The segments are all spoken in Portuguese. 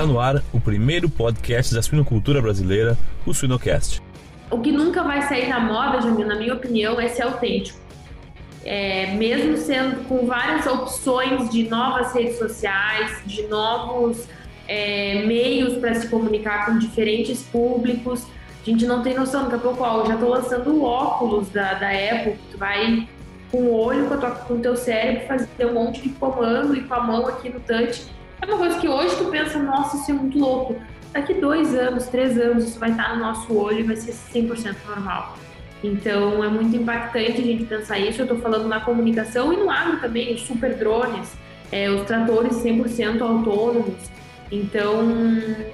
Está no ar o primeiro podcast da suinocultura brasileira, o Suinocast. O que nunca vai sair na moda, Jamil, na minha opinião, é ser autêntico. É, mesmo sendo com várias opções de novas redes sociais, de novos é, meios para se comunicar com diferentes públicos, a gente não tem noção. Daqui a pouco, ó, eu já estou lançando o óculos da, da Apple, tu vai com o olho, com, com o teu cérebro, fazer um monte de comando e com a mão aqui no touch. É uma coisa que hoje tu pensa, nossa, isso é muito louco. Daqui dois anos, três anos, isso vai estar no nosso olho e vai ser 100% normal. Então, é muito impactante a gente pensar isso. Eu estou falando na comunicação e no agro também, os super drones, é, os tratores 100% autônomos. Então,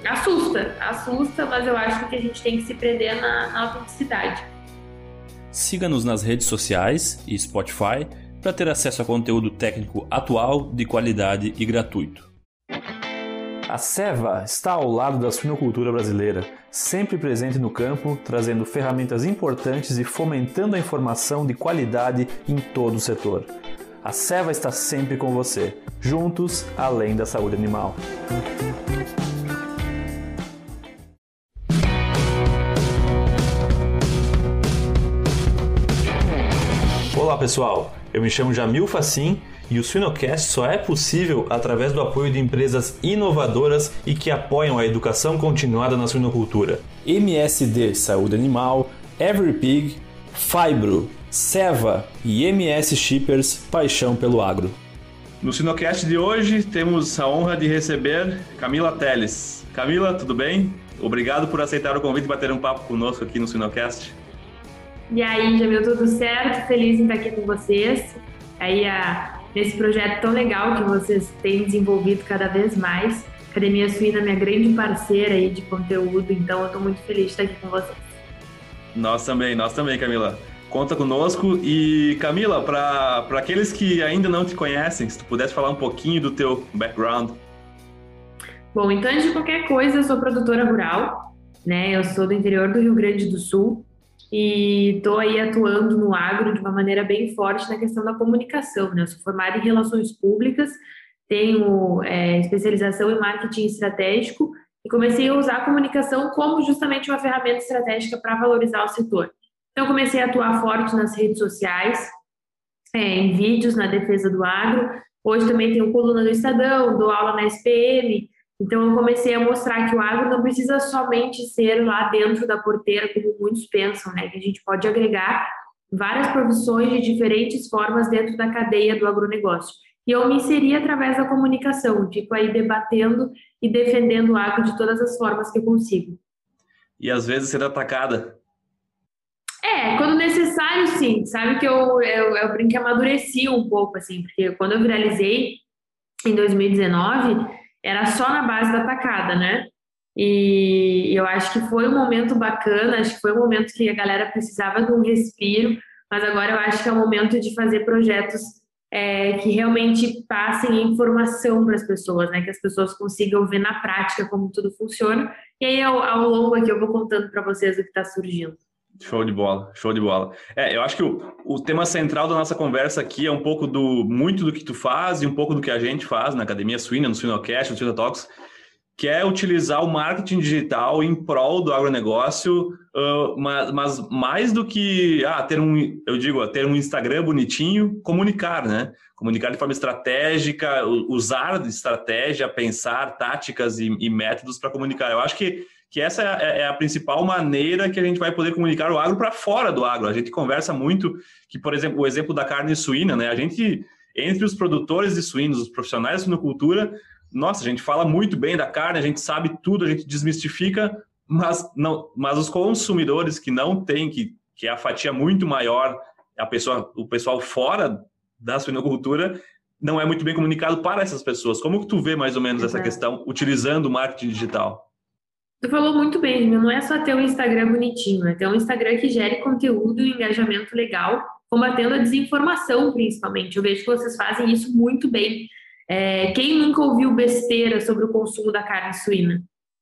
assusta, assusta, mas eu acho que a gente tem que se prender na, na autenticidade. Siga-nos nas redes sociais e Spotify para ter acesso a conteúdo técnico atual, de qualidade e gratuito. A Seva está ao lado da suinocultura brasileira, sempre presente no campo, trazendo ferramentas importantes e fomentando a informação de qualidade em todo o setor. A Seva está sempre com você, juntos além da saúde animal. Olá pessoal, eu me chamo Jamil Facim e o Suinocast só é possível através do apoio de empresas inovadoras e que apoiam a educação continuada na suinocultura. MSD Saúde Animal, Everypig, Fibro, Seva e MS Shippers Paixão pelo Agro. No Sinocast de hoje temos a honra de receber Camila Teles. Camila, tudo bem? Obrigado por aceitar o convite e bater um papo conosco aqui no Sinocast. E aí, Jamil, tudo certo? Feliz em estar aqui com vocês. Aí, a, nesse projeto tão legal que vocês têm desenvolvido cada vez mais. Academia Suína, minha grande parceira aí de conteúdo, então eu estou muito feliz de estar aqui com vocês. Nós também, nós também, Camila. Conta conosco. E, Camila, para aqueles que ainda não te conhecem, se tu pudesse falar um pouquinho do teu background. Bom, então, antes de qualquer coisa, eu sou produtora rural, né? Eu sou do interior do Rio Grande do Sul e estou aí atuando no agro de uma maneira bem forte na questão da comunicação, né? Eu sou formada em relações públicas, tenho é, especialização em marketing estratégico e comecei a usar a comunicação como justamente uma ferramenta estratégica para valorizar o setor. Então, comecei a atuar forte nas redes sociais, é, em vídeos na defesa do agro. Hoje também tenho coluna do Estadão, dou aula na SPM. Então, eu comecei a mostrar que o agro não precisa somente ser lá dentro da porteira, como muitos pensam, né? Que a gente pode agregar várias profissões de diferentes formas dentro da cadeia do agronegócio. E eu me inseri através da comunicação, fico aí debatendo e defendendo o agro de todas as formas que eu consigo. E às vezes ser atacada é, quando necessário, sim. Sabe que eu, eu, eu brinco que amadureci um pouco, assim, porque quando eu viralizei em 2019, era só na base da tacada, né? E eu acho que foi um momento bacana, acho que foi um momento que a galera precisava de um respiro, mas agora eu acho que é o momento de fazer projetos é, que realmente passem informação para as pessoas, né? Que as pessoas consigam ver na prática como tudo funciona. E aí, ao, ao longo aqui, eu vou contando para vocês o que está surgindo. Show de bola, show de bola. É, eu acho que o, o tema central da nossa conversa aqui é um pouco do muito do que tu faz e um pouco do que a gente faz na Academia Suína, no Suinocast, no Suina Talks, que é utilizar o marketing digital em prol do agronegócio, uh, mas, mas, mais do que ah, ter um, eu digo, ter um Instagram bonitinho, comunicar, né? Comunicar de forma estratégica, usar estratégia, pensar táticas e, e métodos para comunicar. Eu acho que que essa é, é a principal maneira que a gente vai poder comunicar o agro para fora do agro. A gente conversa muito que, por exemplo, o exemplo da carne suína, né? A gente, entre os produtores de suínos, os profissionais de suinocultura, nossa, a gente fala muito bem da carne, a gente sabe tudo, a gente desmistifica, mas não, mas os consumidores que não têm, que, que é a fatia muito maior, a pessoa, o pessoal fora da suinocultura, não é muito bem comunicado para essas pessoas. Como que tu vê mais ou menos essa questão utilizando o marketing digital? Tu falou muito bem, não é só ter um Instagram bonitinho, é ter um Instagram que gere conteúdo e engajamento legal, combatendo a desinformação, principalmente. Eu vejo que vocês fazem isso muito bem. É, quem nunca ouviu besteira sobre o consumo da carne suína?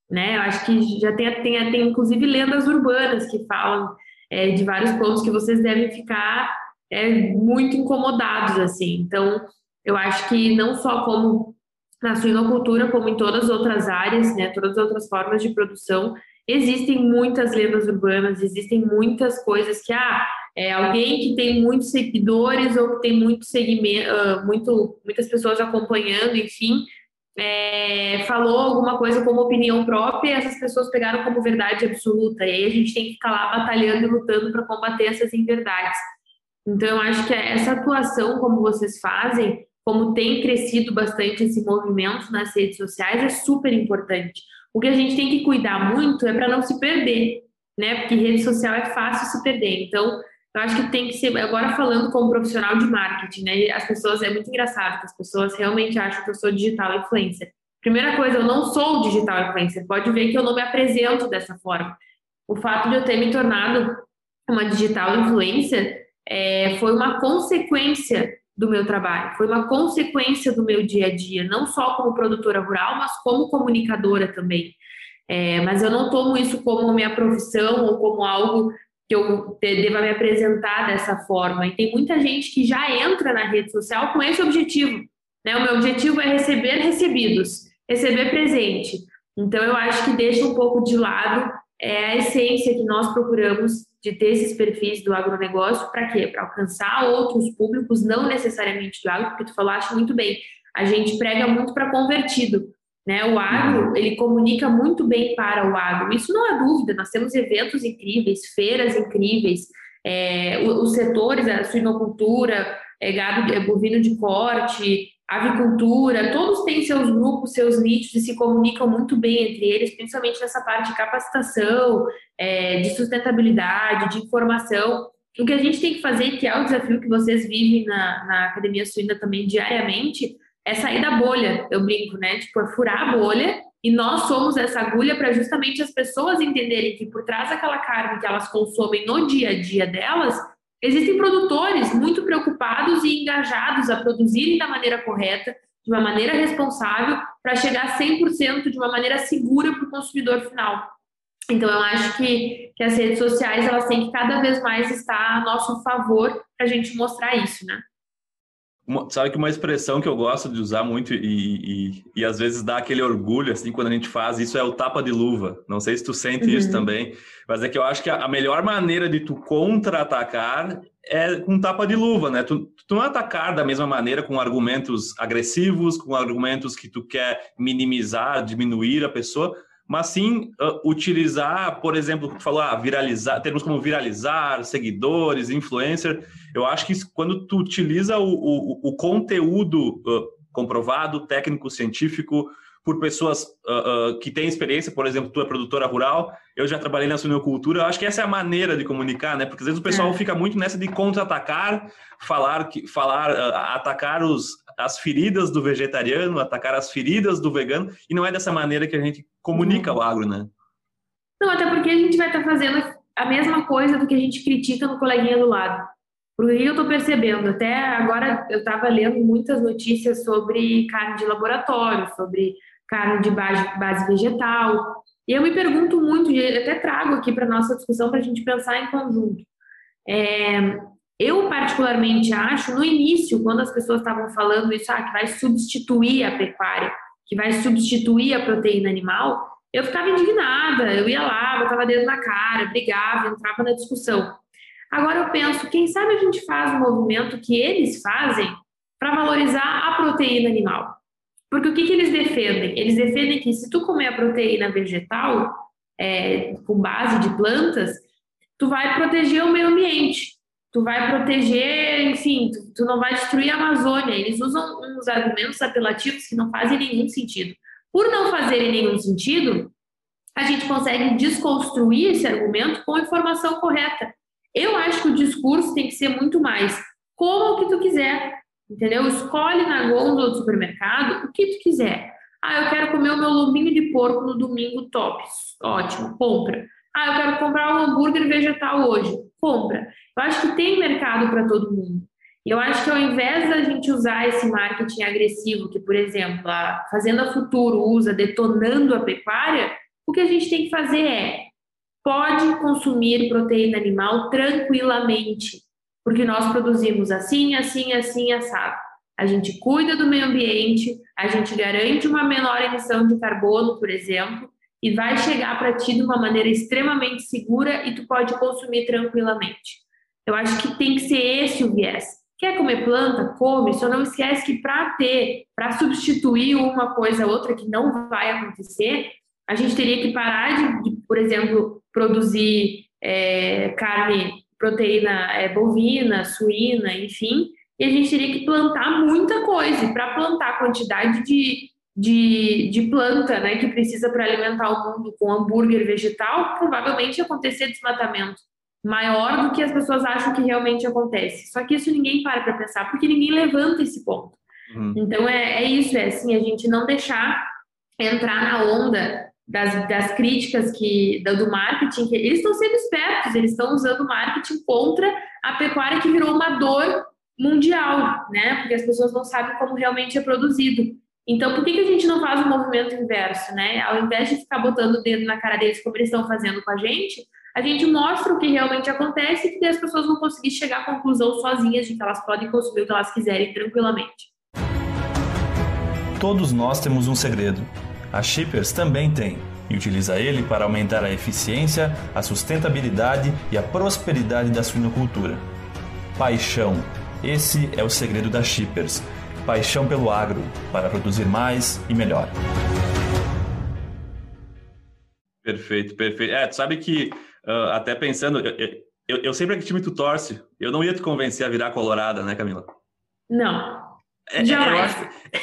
Né? Eu acho que já tem, tem, tem inclusive lendas urbanas que falam é, de vários pontos que vocês devem ficar é, muito incomodados, assim. Então, eu acho que não só como na suinocultura, como em todas as outras áreas, né, todas as outras formas de produção, existem muitas lendas urbanas, existem muitas coisas que, ah, é alguém que tem muitos seguidores ou que tem muito segmento, muito, muitas pessoas acompanhando, enfim, é, falou alguma coisa como opinião própria e essas pessoas pegaram como verdade absoluta. E aí a gente tem que ficar lá batalhando e lutando para combater essas inverdades. Então, eu acho que essa atuação, como vocês fazem, como tem crescido bastante esse movimento nas redes sociais, é super importante. O que a gente tem que cuidar muito é para não se perder, né? Porque rede social é fácil se perder. Então, eu acho que tem que ser. Agora, falando como profissional de marketing, né? As pessoas. É muito engraçado que as pessoas realmente acham que eu sou digital influencer. Primeira coisa, eu não sou digital influencer. Pode ver que eu não me apresento dessa forma. O fato de eu ter me tornado uma digital influencer é, foi uma consequência do meu trabalho, foi uma consequência do meu dia a dia, não só como produtora rural, mas como comunicadora também. É, mas eu não tomo isso como minha profissão ou como algo que eu deva me apresentar dessa forma. E tem muita gente que já entra na rede social com esse objetivo. Né? O meu objetivo é receber recebidos, receber presente. Então eu acho que deixa um pouco de lado é, a essência que nós procuramos de ter esses perfis do agronegócio para quê? Para alcançar outros públicos, não necessariamente do agro, porque tu falaste muito bem, a gente prega muito para convertido, né? O agro, uhum. ele comunica muito bem para o agro, isso não há dúvida, nós temos eventos incríveis, feiras incríveis, é, os setores, a suinocultura, é, gado é, bovino de corte, avicultura, todos têm seus grupos, seus nichos e se comunicam muito bem entre eles, principalmente nessa parte de capacitação, é, de sustentabilidade, de informação. O que a gente tem que fazer, que é o desafio que vocês vivem na, na Academia Suína também diariamente, é sair da bolha, eu brinco, né? Tipo, é furar a bolha e nós somos essa agulha para justamente as pessoas entenderem que por trás daquela carne que elas consomem no dia a dia delas, Existem produtores muito preocupados e engajados a produzirem da maneira correta, de uma maneira responsável, para chegar a 100% de uma maneira segura para o consumidor final. Então, eu acho que, que as redes sociais elas têm que cada vez mais estar a nosso favor para a gente mostrar isso, né? Uma, sabe que uma expressão que eu gosto de usar muito e, e, e, às vezes dá aquele orgulho, assim, quando a gente faz isso, é o tapa de luva. Não sei se tu sente uhum. isso também, mas é que eu acho que a, a melhor maneira de tu contra-atacar é com tapa de luva, né? Tu, tu não atacar da mesma maneira com argumentos agressivos, com argumentos que tu quer minimizar, diminuir a pessoa, mas sim uh, utilizar, por exemplo, falar ah, viralizar, termos como viralizar, seguidores, influencer. Eu acho que quando tu utiliza o, o, o conteúdo uh, comprovado, técnico, científico, por pessoas uh, uh, que têm experiência, por exemplo, tu é produtora rural, eu já trabalhei na suinocultura, eu acho que essa é a maneira de comunicar, né? Porque às vezes o pessoal é. fica muito nessa de contra-atacar, falar, que, falar uh, atacar os, as feridas do vegetariano, atacar as feridas do vegano, e não é dessa maneira que a gente comunica o agro, né? Não, até porque a gente vai estar tá fazendo a mesma coisa do que a gente critica no coleguinha do lado. Por que eu estou percebendo? Até agora eu estava lendo muitas notícias sobre carne de laboratório, sobre carne de base, base vegetal. E eu me pergunto muito, e até trago aqui para nossa discussão para a gente pensar em conjunto. É, eu, particularmente, acho, no início, quando as pessoas estavam falando isso, ah, que vai substituir a pecuária, que vai substituir a proteína animal, eu ficava indignada, eu ia lá, botava dedo na cara, brigava, entrava na discussão. Agora eu penso, quem sabe a gente faz um movimento que eles fazem para valorizar a proteína animal. Porque o que, que eles defendem? Eles defendem que se tu comer a proteína vegetal, é, com base de plantas, tu vai proteger o meio ambiente, tu vai proteger, enfim, tu, tu, não vai destruir a Amazônia. Eles usam uns argumentos apelativos que não fazem nenhum sentido. Por não fazerem nenhum sentido, a gente consegue desconstruir esse argumento com informação correta. Eu acho que o discurso tem que ser muito mais como que tu quiser, entendeu? Escolhe na gôndola do supermercado o que tu quiser. Ah, eu quero comer o meu lombinho de porco no domingo, top. Ótimo, compra. Ah, eu quero comprar um hambúrguer vegetal hoje. Compra. Eu acho que tem mercado para todo mundo. E eu acho que ao invés da gente usar esse marketing agressivo, que, por exemplo, a Fazenda Futuro usa detonando a pecuária, o que a gente tem que fazer é pode consumir proteína animal tranquilamente porque nós produzimos assim, assim, assim, assado. a gente cuida do meio ambiente, a gente garante uma menor emissão de carbono, por exemplo, e vai chegar para ti de uma maneira extremamente segura e tu pode consumir tranquilamente. Eu acho que tem que ser esse o viés. Quer comer planta? Come, só não esquece que para ter, para substituir uma coisa a outra que não vai acontecer, a gente teria que parar de, de por exemplo, produzir é, carne, proteína é, bovina, suína, enfim, e a gente teria que plantar muita coisa. E para plantar a quantidade de, de, de planta né, que precisa para alimentar o mundo com hambúrguer vegetal, provavelmente acontecer desmatamento maior do que as pessoas acham que realmente acontece. Só que isso ninguém para para pensar, porque ninguém levanta esse ponto. Uhum. Então é, é isso, é assim, a gente não deixar entrar na onda das, das críticas que do marketing, que eles estão sendo espertos, eles estão usando o marketing contra a pecuária que virou uma dor mundial, né? Porque as pessoas não sabem como realmente é produzido. Então, por que, que a gente não faz o um movimento inverso, né? Ao invés de ficar botando o dedo na cara deles como eles estão fazendo com a gente, a gente mostra o que realmente acontece e que as pessoas vão conseguir chegar à conclusão sozinhas de que elas podem consumir o que elas quiserem tranquilamente. Todos nós temos um segredo. A Shippers também tem e utiliza ele para aumentar a eficiência, a sustentabilidade e a prosperidade da suinocultura. Paixão esse é o segredo da Shippers. Paixão pelo agro, para produzir mais e melhor. Perfeito, perfeito. É, tu sabe que, uh, até pensando, eu, eu, eu sempre que time tu torce, eu não ia te convencer a virar colorada, né, Camila? Não. É, Jamais.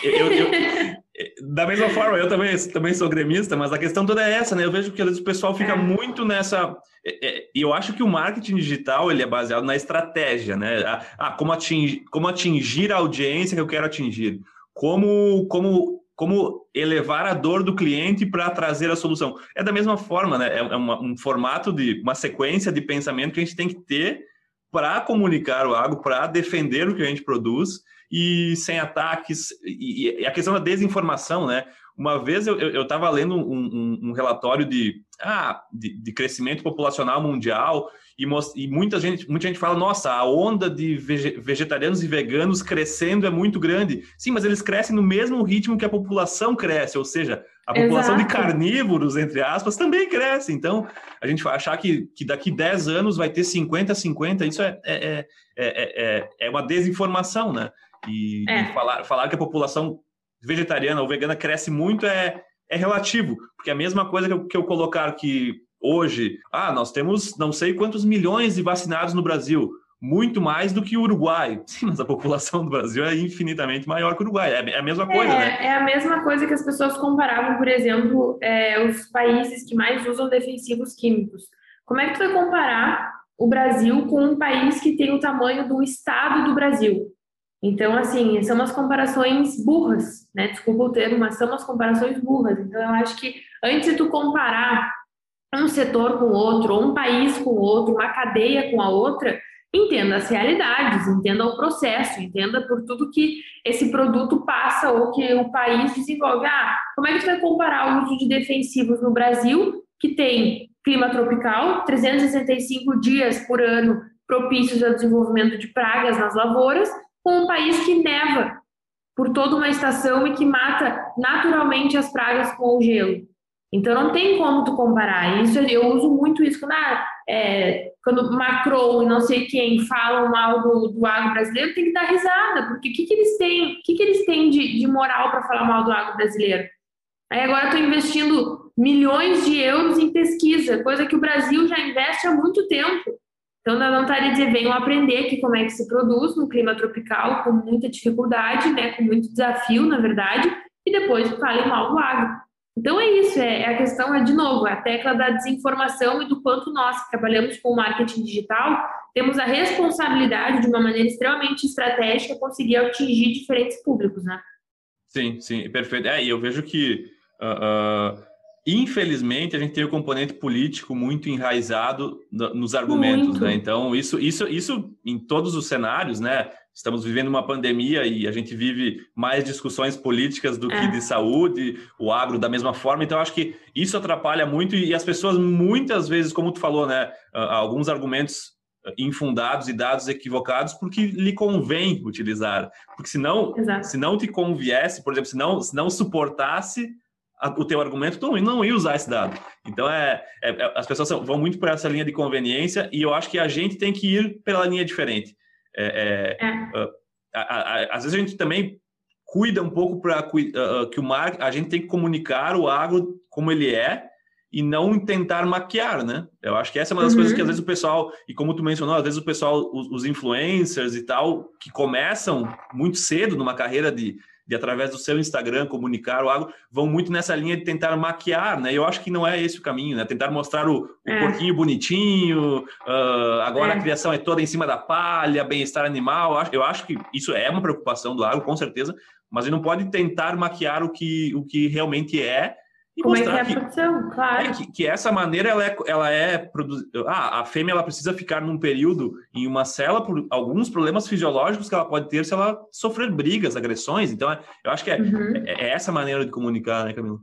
Eu, eu, eu, da mesma forma, eu também, também sou gremista, mas a questão toda é essa, né? Eu vejo que o pessoal fica é. muito nessa. É, é, e eu acho que o marketing digital ele é baseado na estratégia, né? Ah, como atingir, como atingir a audiência que eu quero atingir, como, como, como elevar a dor do cliente para trazer a solução. É da mesma forma, né? É uma, um formato de uma sequência de pensamento que a gente tem que ter para comunicar o agro, para defender o que a gente produz e sem ataques. E, e a questão da desinformação, né? Uma vez eu estava lendo um, um, um, relatório de, ah, de, de, crescimento populacional mundial e, e, muita, gente, muita gente fala, nossa, a onda de vegetarianos e veganos crescendo é muito grande. Sim, mas eles crescem no mesmo ritmo que a população cresce, ou seja, a população Exato. de carnívoros, entre aspas, também cresce. Então, a gente vai achar que, que daqui 10 anos vai ter 50, 50, isso é, é, é, é, é uma desinformação, né? E, é. e, falar, falar que a população vegetariana ou vegana cresce muito é, é relativo, porque é a mesma coisa que eu, que eu colocar que hoje, ah, nós temos não sei quantos milhões de vacinados no Brasil, muito mais do que o Uruguai. Sim, mas a população do Brasil é infinitamente maior que o Uruguai. É, é a mesma coisa, é, né? É a mesma coisa que as pessoas comparavam, por exemplo, é, os países que mais usam defensivos químicos. Como é que tu vai comparar o Brasil com um país que tem o tamanho do estado do Brasil? Então, assim, são umas comparações burras, né? Desculpa o termo, mas são umas comparações burras. Então, eu acho que antes de tu comparar um setor com outro, ou um país com outro, uma cadeia com a outra, entenda as realidades, entenda o processo, entenda por tudo que esse produto passa ou que o país desenvolve. Ah, como é que tu vai comparar o uso de defensivos no Brasil, que tem clima tropical, 365 dias por ano propícios ao desenvolvimento de pragas nas lavouras, com um país que neva por toda uma estação e que mata naturalmente as pragas com o gelo. Então não tem como tu comparar. Isso eu uso muito isso quando, ah, é, quando Macron e não sei quem falam mal do, do agro brasileiro, tem que dar risada, porque o que, que eles têm? Que, que eles têm de, de moral para falar mal do agro brasileiro? Aí agora estou investindo milhões de euros em pesquisa, coisa que o Brasil já investe há muito tempo. Então, de dizer, venham aprender aqui como é que se produz no clima tropical, com muita dificuldade, né, com muito desafio, na verdade, e depois falem mal do agro. Então, é isso, é, é, a questão, é de novo, a tecla da desinformação e do quanto nós, que trabalhamos com marketing digital, temos a responsabilidade, de uma maneira extremamente estratégica, conseguir atingir diferentes públicos, né? Sim, sim, perfeito. É, e eu vejo que... Uh, uh Infelizmente, a gente tem o componente político muito enraizado nos argumentos, né? Então, isso, isso, isso em todos os cenários, né? Estamos vivendo uma pandemia e a gente vive mais discussões políticas do é. que de saúde, o agro da mesma forma. Então, acho que isso atrapalha muito e as pessoas muitas vezes, como tu falou, né? Alguns argumentos infundados e dados equivocados porque lhe convém utilizar. Porque se não, se não te conviesse, por exemplo, se não, se não suportasse o teu argumento, tu não ia usar esse dado. Então, é, é, é as pessoas vão muito por essa linha de conveniência e eu acho que a gente tem que ir pela linha diferente. É, é, é. a, a, às vezes a gente também cuida um pouco para uh, que o mar, a gente tem que comunicar o agro como ele é e não tentar maquiar, né? Eu acho que essa é uma das uhum. coisas que às vezes o pessoal, e como tu mencionou, às vezes o pessoal, os, os influencers e tal, que começam muito cedo numa carreira de, de através do seu Instagram comunicar o algo, vão muito nessa linha de tentar maquiar, né? Eu acho que não é esse o caminho, né? Tentar mostrar o, o é. porquinho bonitinho, uh, agora é. a criação é toda em cima da palha, bem-estar animal. Eu acho que isso é uma preocupação do agro, com certeza, mas ele não pode tentar maquiar o que, o que realmente é e Como mostrar é que é a produção, claro. É, que, que, essa maneira ela é, ela é produzida. Ah, a fêmea ela precisa ficar num período em uma cela por alguns problemas fisiológicos que ela pode ter se ela sofrer brigas, agressões. Então, é, eu acho que é, uhum. é, é, essa maneira de comunicar, né, Camila?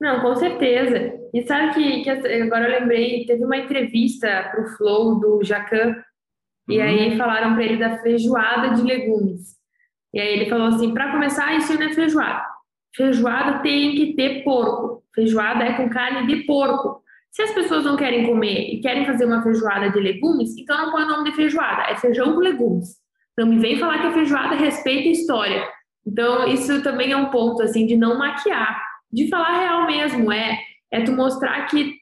Não, com certeza. E sabe que, que agora eu lembrei, teve uma entrevista para o Flow do Jacan, e uhum. aí falaram para ele da feijoada de legumes. E aí ele falou assim: para começar, isso não é feijoada Feijoada tem que ter porco. Feijoada é com carne de porco. Se as pessoas não querem comer e querem fazer uma feijoada de legumes, então não põe o nome de feijoada, é feijão com legumes. Não me vem falar que a feijoada respeita a história. Então, isso também é um ponto, assim, de não maquiar, de falar real mesmo, é, é tu mostrar que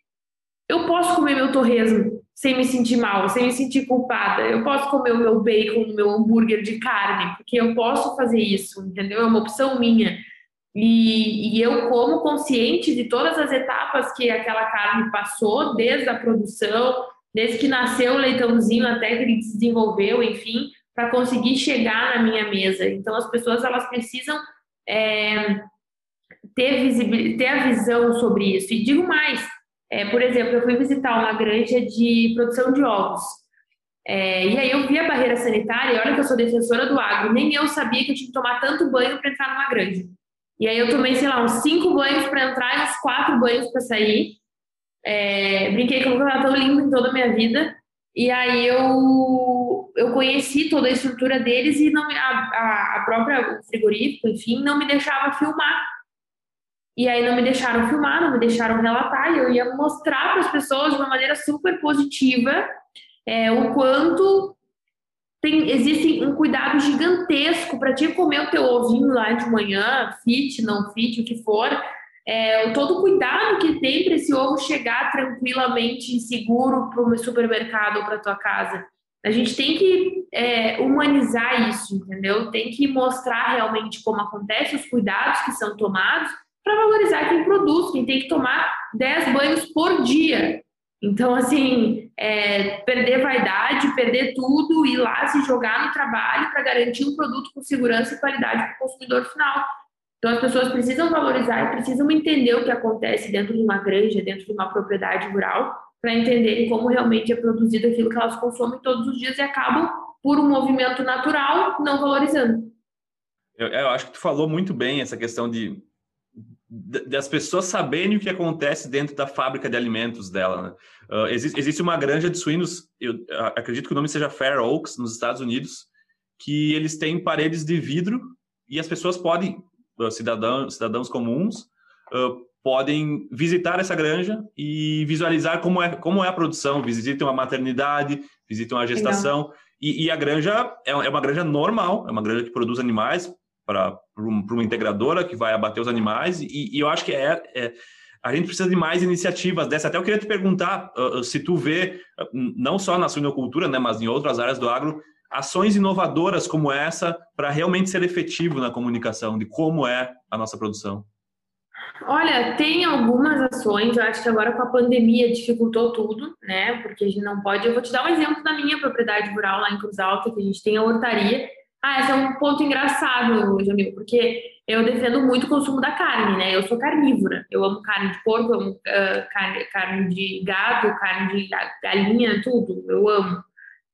eu posso comer meu torresmo sem me sentir mal, sem me sentir culpada. Eu posso comer o meu bacon, o meu hambúrguer de carne, porque eu posso fazer isso, entendeu? É uma opção minha. E, e, eu como consciente de todas as etapas que aquela carne passou, desde a produção, desde que nasceu o leitãozinho até que ele se desenvolveu, enfim, para conseguir chegar na minha mesa. Então as pessoas elas precisam é, ter, ter a visão sobre isso. E digo mais, é, por exemplo, eu fui visitar uma granja de produção de ovos. É, e aí eu vi a barreira sanitária, e olha que eu sou defensora do agro, nem eu sabia que eu tinha que tomar tanto banho para entrar numa granja. E aí eu tomei, sei lá, uns cinco banhos para entrar e uns quatro banhos para sair. É, brinquei que eu tão limpo em toda a minha vida. E aí eu, eu conheci toda a estrutura deles e não, a, a própria frigorífico, enfim, não me deixava filmar. E aí não me deixaram filmar, não me deixaram relatar, e eu ia mostrar para as pessoas de uma maneira super positiva é, o quanto tem, existe um cuidado gigantesco para te comer o teu ovinho lá de manhã, fit, não fit, o que for. É, todo o cuidado que tem para esse ovo chegar tranquilamente e seguro para o supermercado ou para tua casa. A gente tem que é, humanizar isso, entendeu? Tem que mostrar realmente como acontece, os cuidados que são tomados para valorizar quem produz, quem tem que tomar 10 banhos por dia. Então, assim, é, perder vaidade, perder tudo, ir lá se jogar no trabalho para garantir um produto com segurança e qualidade para o consumidor final. Então, as pessoas precisam valorizar e precisam entender o que acontece dentro de uma granja, dentro de uma propriedade rural, para entenderem como realmente é produzido aquilo que elas consomem todos os dias e acabam, por um movimento natural, não valorizando. Eu, eu acho que tu falou muito bem essa questão de das pessoas saberem o que acontece dentro da fábrica de alimentos dela. Né? Uh, existe, existe, uma granja de suínos, eu acredito que o nome seja Fair Oaks, nos Estados Unidos, que eles têm paredes de vidro e as pessoas podem, uh, cidadãos, cidadãos comuns, uh, podem visitar essa granja e visualizar como é, como é a produção, visitem uma maternidade, visitem uma gestação. E, e, a granja é, é uma granja normal, é uma granja que produz animais, para um, uma integradora que vai abater os animais, e, e eu acho que é, é, a gente precisa de mais iniciativas dessa. Até eu queria te perguntar uh, se tu vê, uh, não só na suinocultura, né, mas em outras áreas do agro, ações inovadoras como essa para realmente ser efetivo na comunicação de como é a nossa produção. Olha, tem algumas ações, eu acho que agora com a pandemia dificultou tudo, né? Porque a gente não pode. Eu vou te dar um exemplo da minha propriedade rural lá em Cruz Alta, que a gente tem a hortaria, ah, esse é um ponto engraçado, Jamil, porque eu defendo muito o consumo da carne, né? Eu sou carnívora. Eu amo carne de porco, eu amo uh, carne, carne de gado, carne de galinha, tudo. Eu amo.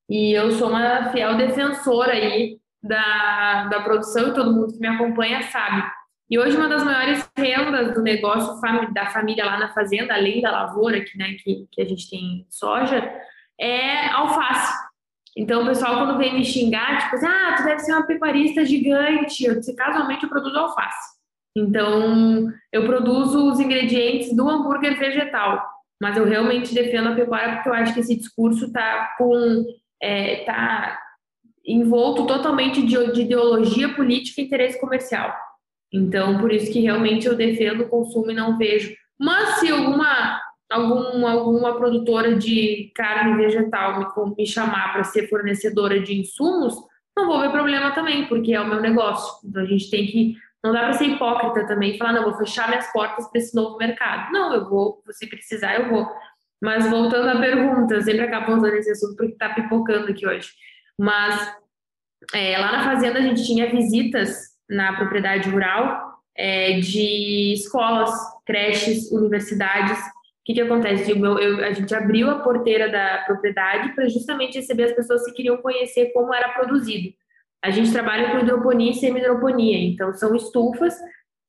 E eu sou uma fiel defensora aí da, da produção e todo mundo que me acompanha sabe. E hoje uma das maiores rendas do negócio da família lá na fazenda, além da lavoura, que, né, que, que a gente tem soja, é alface. Então, o pessoal, quando vem me xingar, tipo assim, ah, tu deve ser uma pecuarista gigante. Eu disse, casualmente, eu produzo alface. Então, eu produzo os ingredientes do hambúrguer vegetal. Mas eu realmente defendo a pecuária porque eu acho que esse discurso está com... É, tá envolto totalmente de, de ideologia política e interesse comercial. Então, por isso que realmente eu defendo o consumo e não vejo. Mas se alguma algum, alguma produtora de carne vegetal me, me chamar para ser fornecedora de insumos, não vou ver problema também, porque é o meu negócio. Então a gente tem que. Não dá para ser hipócrita também e falar, não, vou fechar minhas portas para esse novo mercado. Não, eu vou, se precisar, eu vou. Mas voltando à pergunta, sempre acabo usando esse assunto porque está pipocando aqui hoje. Mas é, lá na fazenda a gente tinha visitas na propriedade rural é, de escolas, creches, universidades que, que acontece? Eu, eu, a gente abriu a porteira da propriedade para justamente receber as pessoas que queriam conhecer como era produzido. A gente trabalha com hidroponia e semi-hidroponia, então são estufas,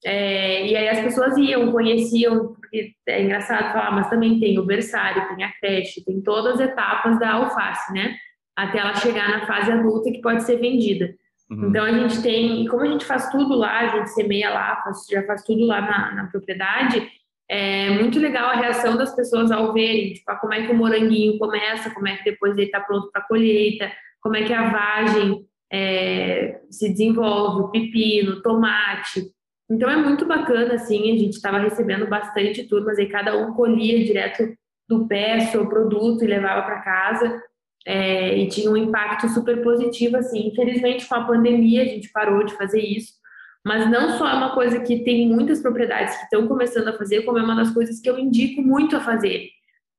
é, e aí as pessoas iam, conheciam, porque é engraçado falar, mas também tem o berçário, tem a creche, tem todas as etapas da alface, né? Até ela chegar na fase adulta que pode ser vendida. Uhum. Então a gente tem, e como a gente faz tudo lá, a gente semeia lá, faz, já faz tudo lá na, na propriedade, é muito legal a reação das pessoas ao verem, tipo, como é que o moranguinho começa, como é que depois ele está pronto para colheita, como é que a vagem é, se desenvolve, o pepino, tomate. Então é muito bacana, assim, a gente estava recebendo bastante turmas e cada um colhia direto do pé seu produto e levava para casa. É, e tinha um impacto super positivo, assim. Infelizmente, com a pandemia, a gente parou de fazer isso, mas não só é uma coisa que tem muitas propriedades que estão começando a fazer, como é uma das coisas que eu indico muito a fazer.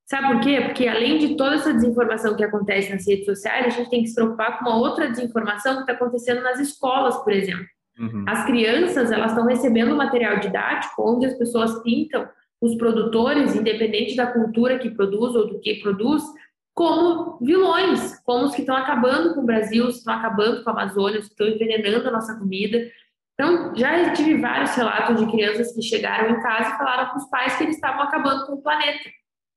Sabe por quê? Porque além de toda essa desinformação que acontece nas redes sociais, a gente tem que se preocupar com uma outra desinformação que está acontecendo nas escolas, por exemplo. Uhum. As crianças, elas estão recebendo material didático onde as pessoas pintam os produtores, independente da cultura que produz ou do que produz, como vilões, como os que estão acabando com o Brasil, estão acabando com a Amazônia, os que estão envenenando a nossa comida, então, já tive vários relatos de crianças que chegaram em casa e falaram para os pais que eles estavam acabando com o planeta.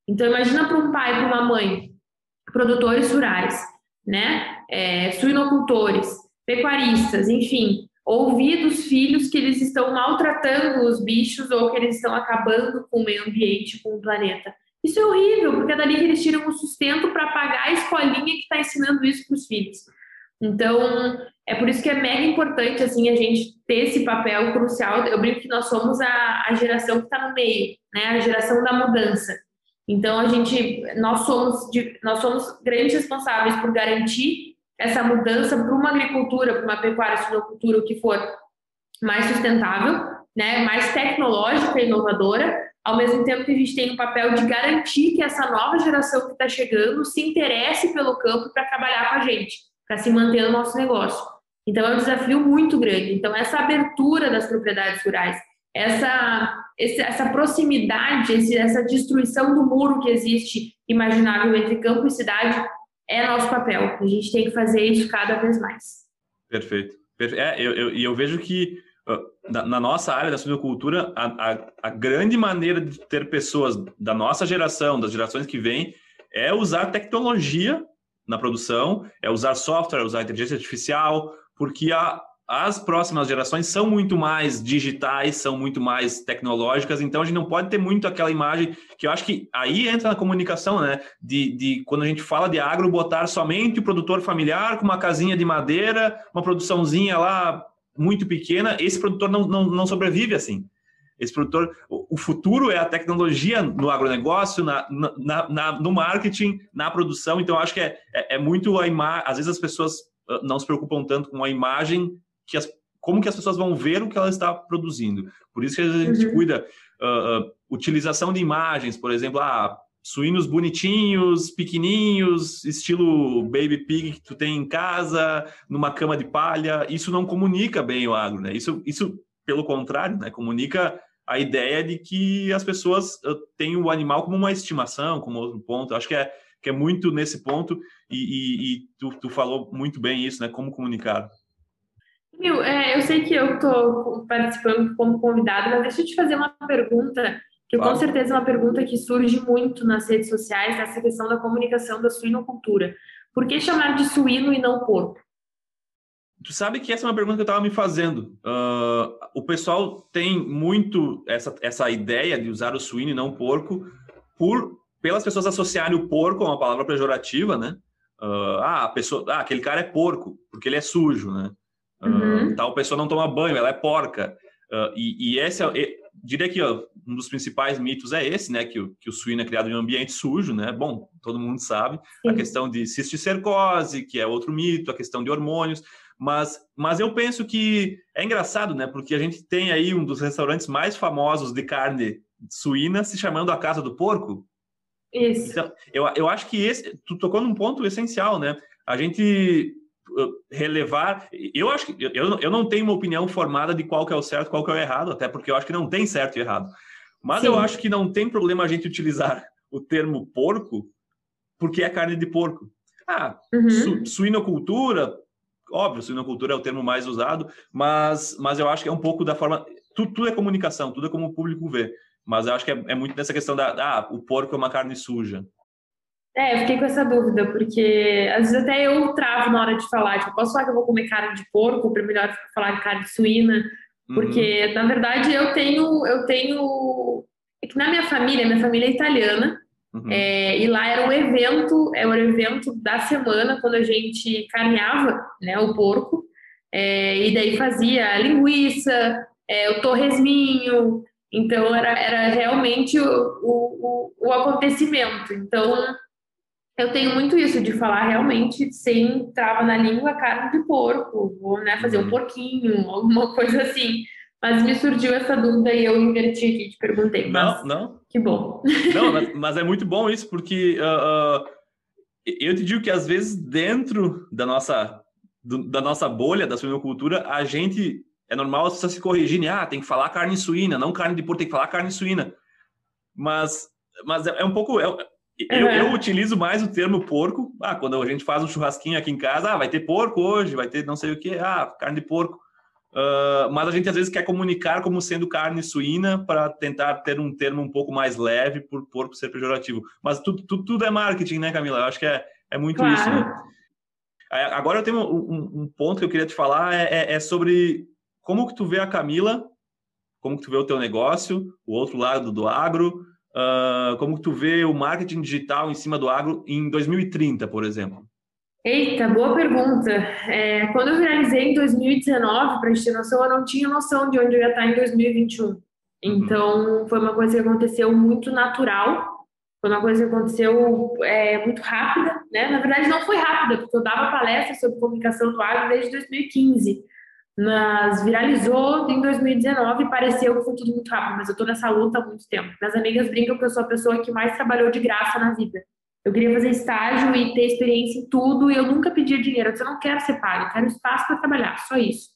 Então, imagina para um pai, para uma mãe, produtores rurais, né, é, suinocultores, pecuaristas, enfim, ouvir dos filhos que eles estão maltratando os bichos ou que eles estão acabando com o meio ambiente, com o planeta. Isso é horrível, porque é dali que eles tiram o sustento para pagar a escolinha que está ensinando isso para os filhos. Então, é por isso que é mega importante assim a gente ter esse papel crucial. Eu brinco que nós somos a, a geração que está no meio, né? A geração da mudança. Então a gente, nós somos, nós somos grandes responsáveis por garantir essa mudança para uma agricultura, para uma pecuária, suinocultura, o que for mais sustentável, né? Mais tecnológica inovadora. Ao mesmo tempo que a gente tem o papel de garantir que essa nova geração que está chegando se interesse pelo campo para trabalhar com a gente para se manter no nosso negócio. Então, é um desafio muito grande. Então, essa abertura das propriedades rurais, essa, essa proximidade, essa destruição do muro que existe imaginável entre campo e cidade, é nosso papel. A gente tem que fazer isso cada vez mais. Perfeito. É, eu, eu, eu vejo que na, na, nossa área da suinocultura, a, a, a, grande maneira de ter pessoas da nossa geração, das gerações que vêm, é usar tecnologia na produção, é usar software, usar inteligência artificial, porque a, as próximas gerações são muito mais digitais, são muito mais tecnológicas, então a gente não pode ter muito aquela imagem que eu acho que aí entra na comunicação, né? De, de quando a gente fala de agro, botar somente o produtor familiar com uma casinha de madeira, uma produçãozinha lá muito pequena, esse produtor não, não, não sobrevive assim. Esse produtor, o futuro é a tecnologia no agronegócio, na, na, na no marketing, na produção. Então, acho que é, é, é muito a imagem. Às vezes as pessoas ah, não se preocupam tanto com a imagem que as, como que as pessoas vão ver o que ela está produzindo. Por isso que a gente uhum. cuida uh, uh, utilização de imagens, por exemplo, ah, suínos bonitinhos, pequenininhos, estilo baby pig que tu tem em casa, numa cama de palha. Isso não comunica bem o agro, né? Isso, isso pelo contrário, né? Comunica a ideia de que as pessoas têm o animal como uma estimação, como outro ponto. Acho que é, que é muito nesse ponto, e, e, e tu, tu, falou muito bem isso, né? Como comunicar. Meu, é, eu sei que eu estou participando como convidado, mas deixa eu te fazer uma pergunta que claro. com certeza é uma pergunta que surge muito nas redes sociais, essa questão da comunicação da suinocultura. Por que chamar de suíno e não porco? Tu sabe que essa é uma pergunta que eu estava me fazendo. Uh, o pessoal tem muito essa, essa ideia de usar o suíno e não o porco por pelas pessoas associarem o porco a uma palavra pejorativa, né? Uh, ah, a pessoa, ah, aquele cara é porco porque ele é sujo, né? Uh, uhum. Tal pessoa não toma banho, ela é porca. e, e esse é, diria que ó, um dos principais mitos é esse, né? Que, que o suíno é criado em um ambiente sujo, né? Bom, todo mundo sabe. Sim. A questão de cisticercose, que é outro mito, a questão de hormônios. Mas, mas eu penso que é engraçado, né? Porque a gente tem aí um dos restaurantes mais famosos de carne suína se chamando a Casa do Porco. Isso. Então, eu, eu acho que esse, tu tocou num ponto essencial, né? A gente uh, relevar. Eu acho que eu, eu não tenho uma opinião formada de qual que é o certo, qual que é o errado, até porque eu acho que não tem certo e errado. Mas Sim. eu acho que não tem problema a gente utilizar o termo porco porque é carne de porco. Ah, uhum. su, suinocultura, óbvio, suinocultura é o termo mais usado, mas, mas eu acho que é um pouco da forma. Tudo, tudo é comunicação, tudo é como o público vê. Mas eu acho que é, é muito dessa questão da. Ah, o porco é uma carne suja. É, eu fiquei com essa dúvida, porque às vezes até eu travo na hora de falar. Tipo, posso falar que eu vou comer carne de porco, ou melhor falar de carne de suína? Porque, uhum. na verdade, eu tenho. Eu tenho. É que na minha família, minha família é italiana, Uhum. É, e lá era um evento, era é o evento da semana, quando a gente carneava né, o porco, é, e daí fazia a linguiça, é, o torresminho, então era, era realmente o, o, o, acontecimento. Então eu tenho muito isso de falar realmente sem trava na língua carne de porco, vou né, fazer um uhum. porquinho, alguma coisa assim. Mas me surgiu essa dúvida e eu inverti aqui, te perguntei. Não, não. Que bom. Não, mas, mas, é muito bom isso, porque uh, uh, eu te digo que às vezes dentro da nossa, do, da nossa bolha da suinocultura, a gente é normal só se corrigir, né? ah, tem que falar carne suína, não carne de porco, tem que falar carne suína. Mas, mas é, é um pouco. É, eu, eu, utilizo mais o termo porco. Ah, quando a gente faz um churrasquinho aqui em casa, ah, vai ter porco hoje, vai ter não sei o que, ah, carne de porco. Uh, mas a gente às vezes quer comunicar como sendo carne suína para tentar ter um termo um pouco mais leve por porco ser pejorativo. Mas tudo, tudo, tudo é marketing, né, Camila? Eu acho que é, é muito claro. isso. Né? Agora eu tenho um, um, ponto que eu queria te falar, é, é, é, sobre como que tu vê a Camila, como que tu vê o teu negócio, o outro lado do agro, uh, como que tu vê o marketing digital em cima do agro em 2030, por exemplo. Eita, boa pergunta. É, quando eu finalizei em 2019, para a gente ter noção, eu não tinha noção de onde eu ia estar em 2021. Uhum. Então, foi uma coisa que aconteceu muito natural, foi uma coisa que aconteceu é, muito rápida, né? Na verdade, não foi rápida, porque eu dava palestra sobre comunicação do agro desde 2015, mas viralizou em 2019 e pareceu que foi tudo muito rápido, mas eu estou nessa luta há muito tempo. Minhas amigas brincam que eu sou a pessoa que mais trabalhou de graça na vida. Eu queria fazer estágio e ter experiência em tudo e eu nunca pedia dinheiro. Eu disse, eu não quero ser pago, eu quero espaço para trabalhar, só isso.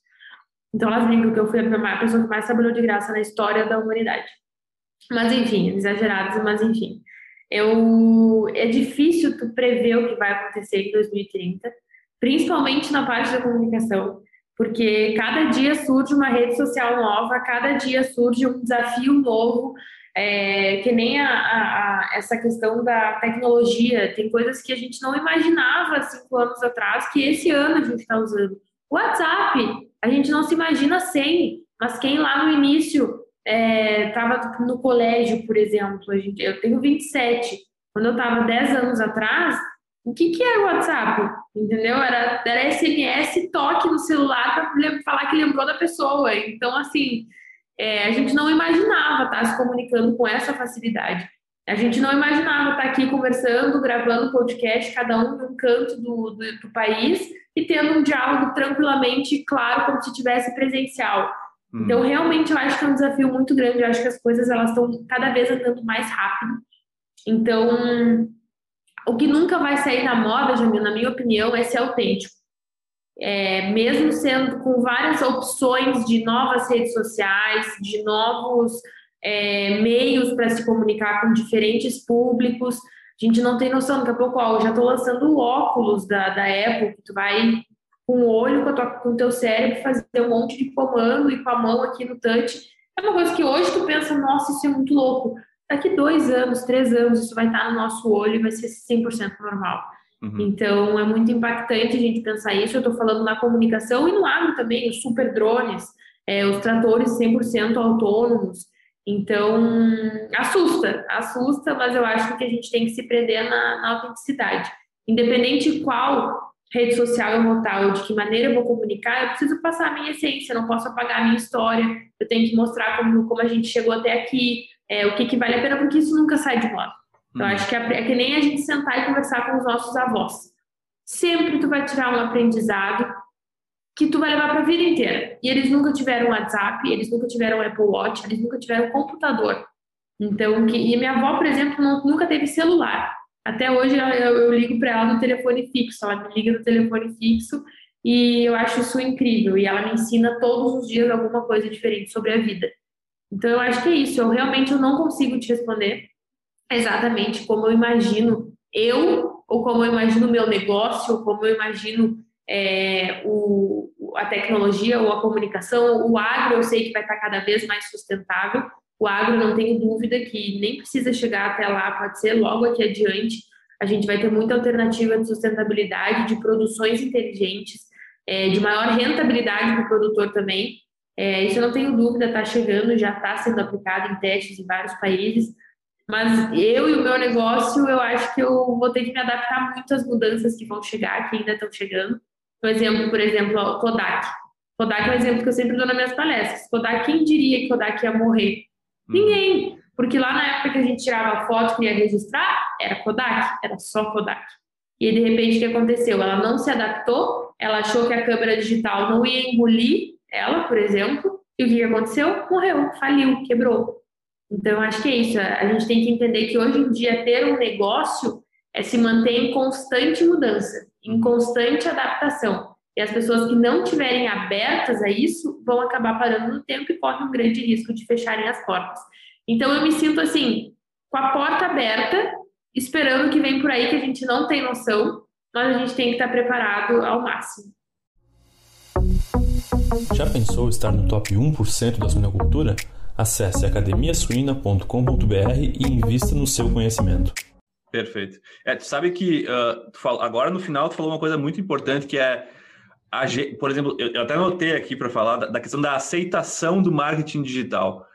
Então elas brincam que eu fui a pessoa que mais trabalhou de graça na história da humanidade. Mas enfim, exagerados, mas enfim. Eu, é difícil tu prever o que vai acontecer em 2030, principalmente na parte da comunicação, porque cada dia surge uma rede social nova, cada dia surge um desafio novo, é, que nem a, a, a, essa questão da tecnologia, tem coisas que a gente não imaginava cinco anos atrás, que esse ano a gente está usando. WhatsApp, a gente não se imagina sem, mas quem lá no início estava é, no colégio, por exemplo, a gente, eu tenho 27, quando eu estava 10 anos atrás, o que, que era o WhatsApp? Entendeu? Era, era SMS, toque no celular para falar que lembrou da pessoa. Então, assim, é, a gente não imaginava estar se comunicando com essa facilidade. A gente não imaginava estar aqui conversando, gravando podcast, cada um em um canto do, do, do país e tendo um diálogo tranquilamente, claro, como se tivesse presencial. Uhum. Então, realmente, eu acho que é um desafio muito grande. Eu acho que as coisas elas estão cada vez andando mais rápido. Então, o que nunca vai sair na moda, Jamil, na minha opinião, é ser autêntico é, mesmo sendo com várias opções de novas redes sociais, de novos é, meios para se comunicar com diferentes públicos, a gente não tem noção, daqui a pouco, ó, eu já estou lançando o óculos da, da Apple, que tu vai com o olho, com, o teu cérebro, fazer um monte de comando e com a mão aqui no touch. É uma coisa que hoje tu pensa, nossa, isso é muito louco. Daqui dois anos, três anos, isso vai estar no nosso olho e vai ser 100% normal. Uhum. Então, é muito impactante a gente pensar isso. Eu estou falando na comunicação e no agro também, os super drones, é, os tratores 100% autônomos. Então, assusta, assusta, mas eu acho que a gente tem que se prender na, na autenticidade. Independente de qual rede social eu vou estar ou de que maneira eu vou comunicar, eu preciso passar a minha essência, eu não posso apagar a minha história, eu tenho que mostrar como, como a gente chegou até aqui, é, o que, que vale a pena, porque isso nunca sai de moda. Eu acho que é, que nem a gente sentar e conversar com os nossos avós. Sempre tu vai tirar um aprendizado que tu vai levar para a vida inteira. E eles nunca tiveram WhatsApp, eles nunca tiveram Apple Watch, eles nunca tiveram computador. Então, que, e minha avó, por exemplo, não, nunca teve celular. Até hoje eu, eu ligo para ela no telefone fixo, ela me liga no telefone fixo e eu acho isso incrível. E ela me ensina todos os dias alguma coisa diferente sobre a vida. Então, eu acho que é isso. Eu realmente eu não consigo te responder exatamente como eu imagino eu, ou como eu imagino o meu negócio, ou como eu imagino é, o, a tecnologia ou a comunicação. O agro eu sei que vai estar cada vez mais sustentável. O agro, não tenho dúvida que nem precisa chegar até lá, pode ser logo aqui adiante. A gente vai ter muita alternativa de sustentabilidade, de produções inteligentes, é, de maior rentabilidade para o produtor também. É, isso eu não tenho dúvida, está chegando, já está sendo aplicado em testes em vários países. Mas eu e o meu negócio, eu acho que eu vou ter que me adaptar muito às mudanças que vão chegar, que ainda estão chegando. Um exemplo, por exemplo, o Kodak. Kodak é um exemplo que eu sempre dou nas minhas palestras. Kodak, quem diria que Kodak ia morrer? Hum. Ninguém. Porque lá na época que a gente tirava foto que ia registrar, era Kodak, era só Kodak. E de repente o que aconteceu? Ela não se adaptou, ela achou que a câmera digital não ia engolir ela, por exemplo, e o que aconteceu? Morreu, faliu, quebrou. Então, acho que é isso. A gente tem que entender que hoje em dia ter um negócio é se manter em constante mudança, em constante adaptação. E as pessoas que não estiverem abertas a isso vão acabar parando no tempo e correm um grande risco de fecharem as portas. Então, eu me sinto assim, com a porta aberta, esperando o que vem por aí que a gente não tem noção, mas a gente tem que estar preparado ao máximo. Já pensou estar no top 1% da suinocultura? Acesse academiasuina.com.br e invista no seu conhecimento. Perfeito. É, tu sabe que uh, agora no final tu falou uma coisa muito importante que é, a, por exemplo, eu, eu até anotei aqui para falar da, da, questão da aceitação do marketing digital.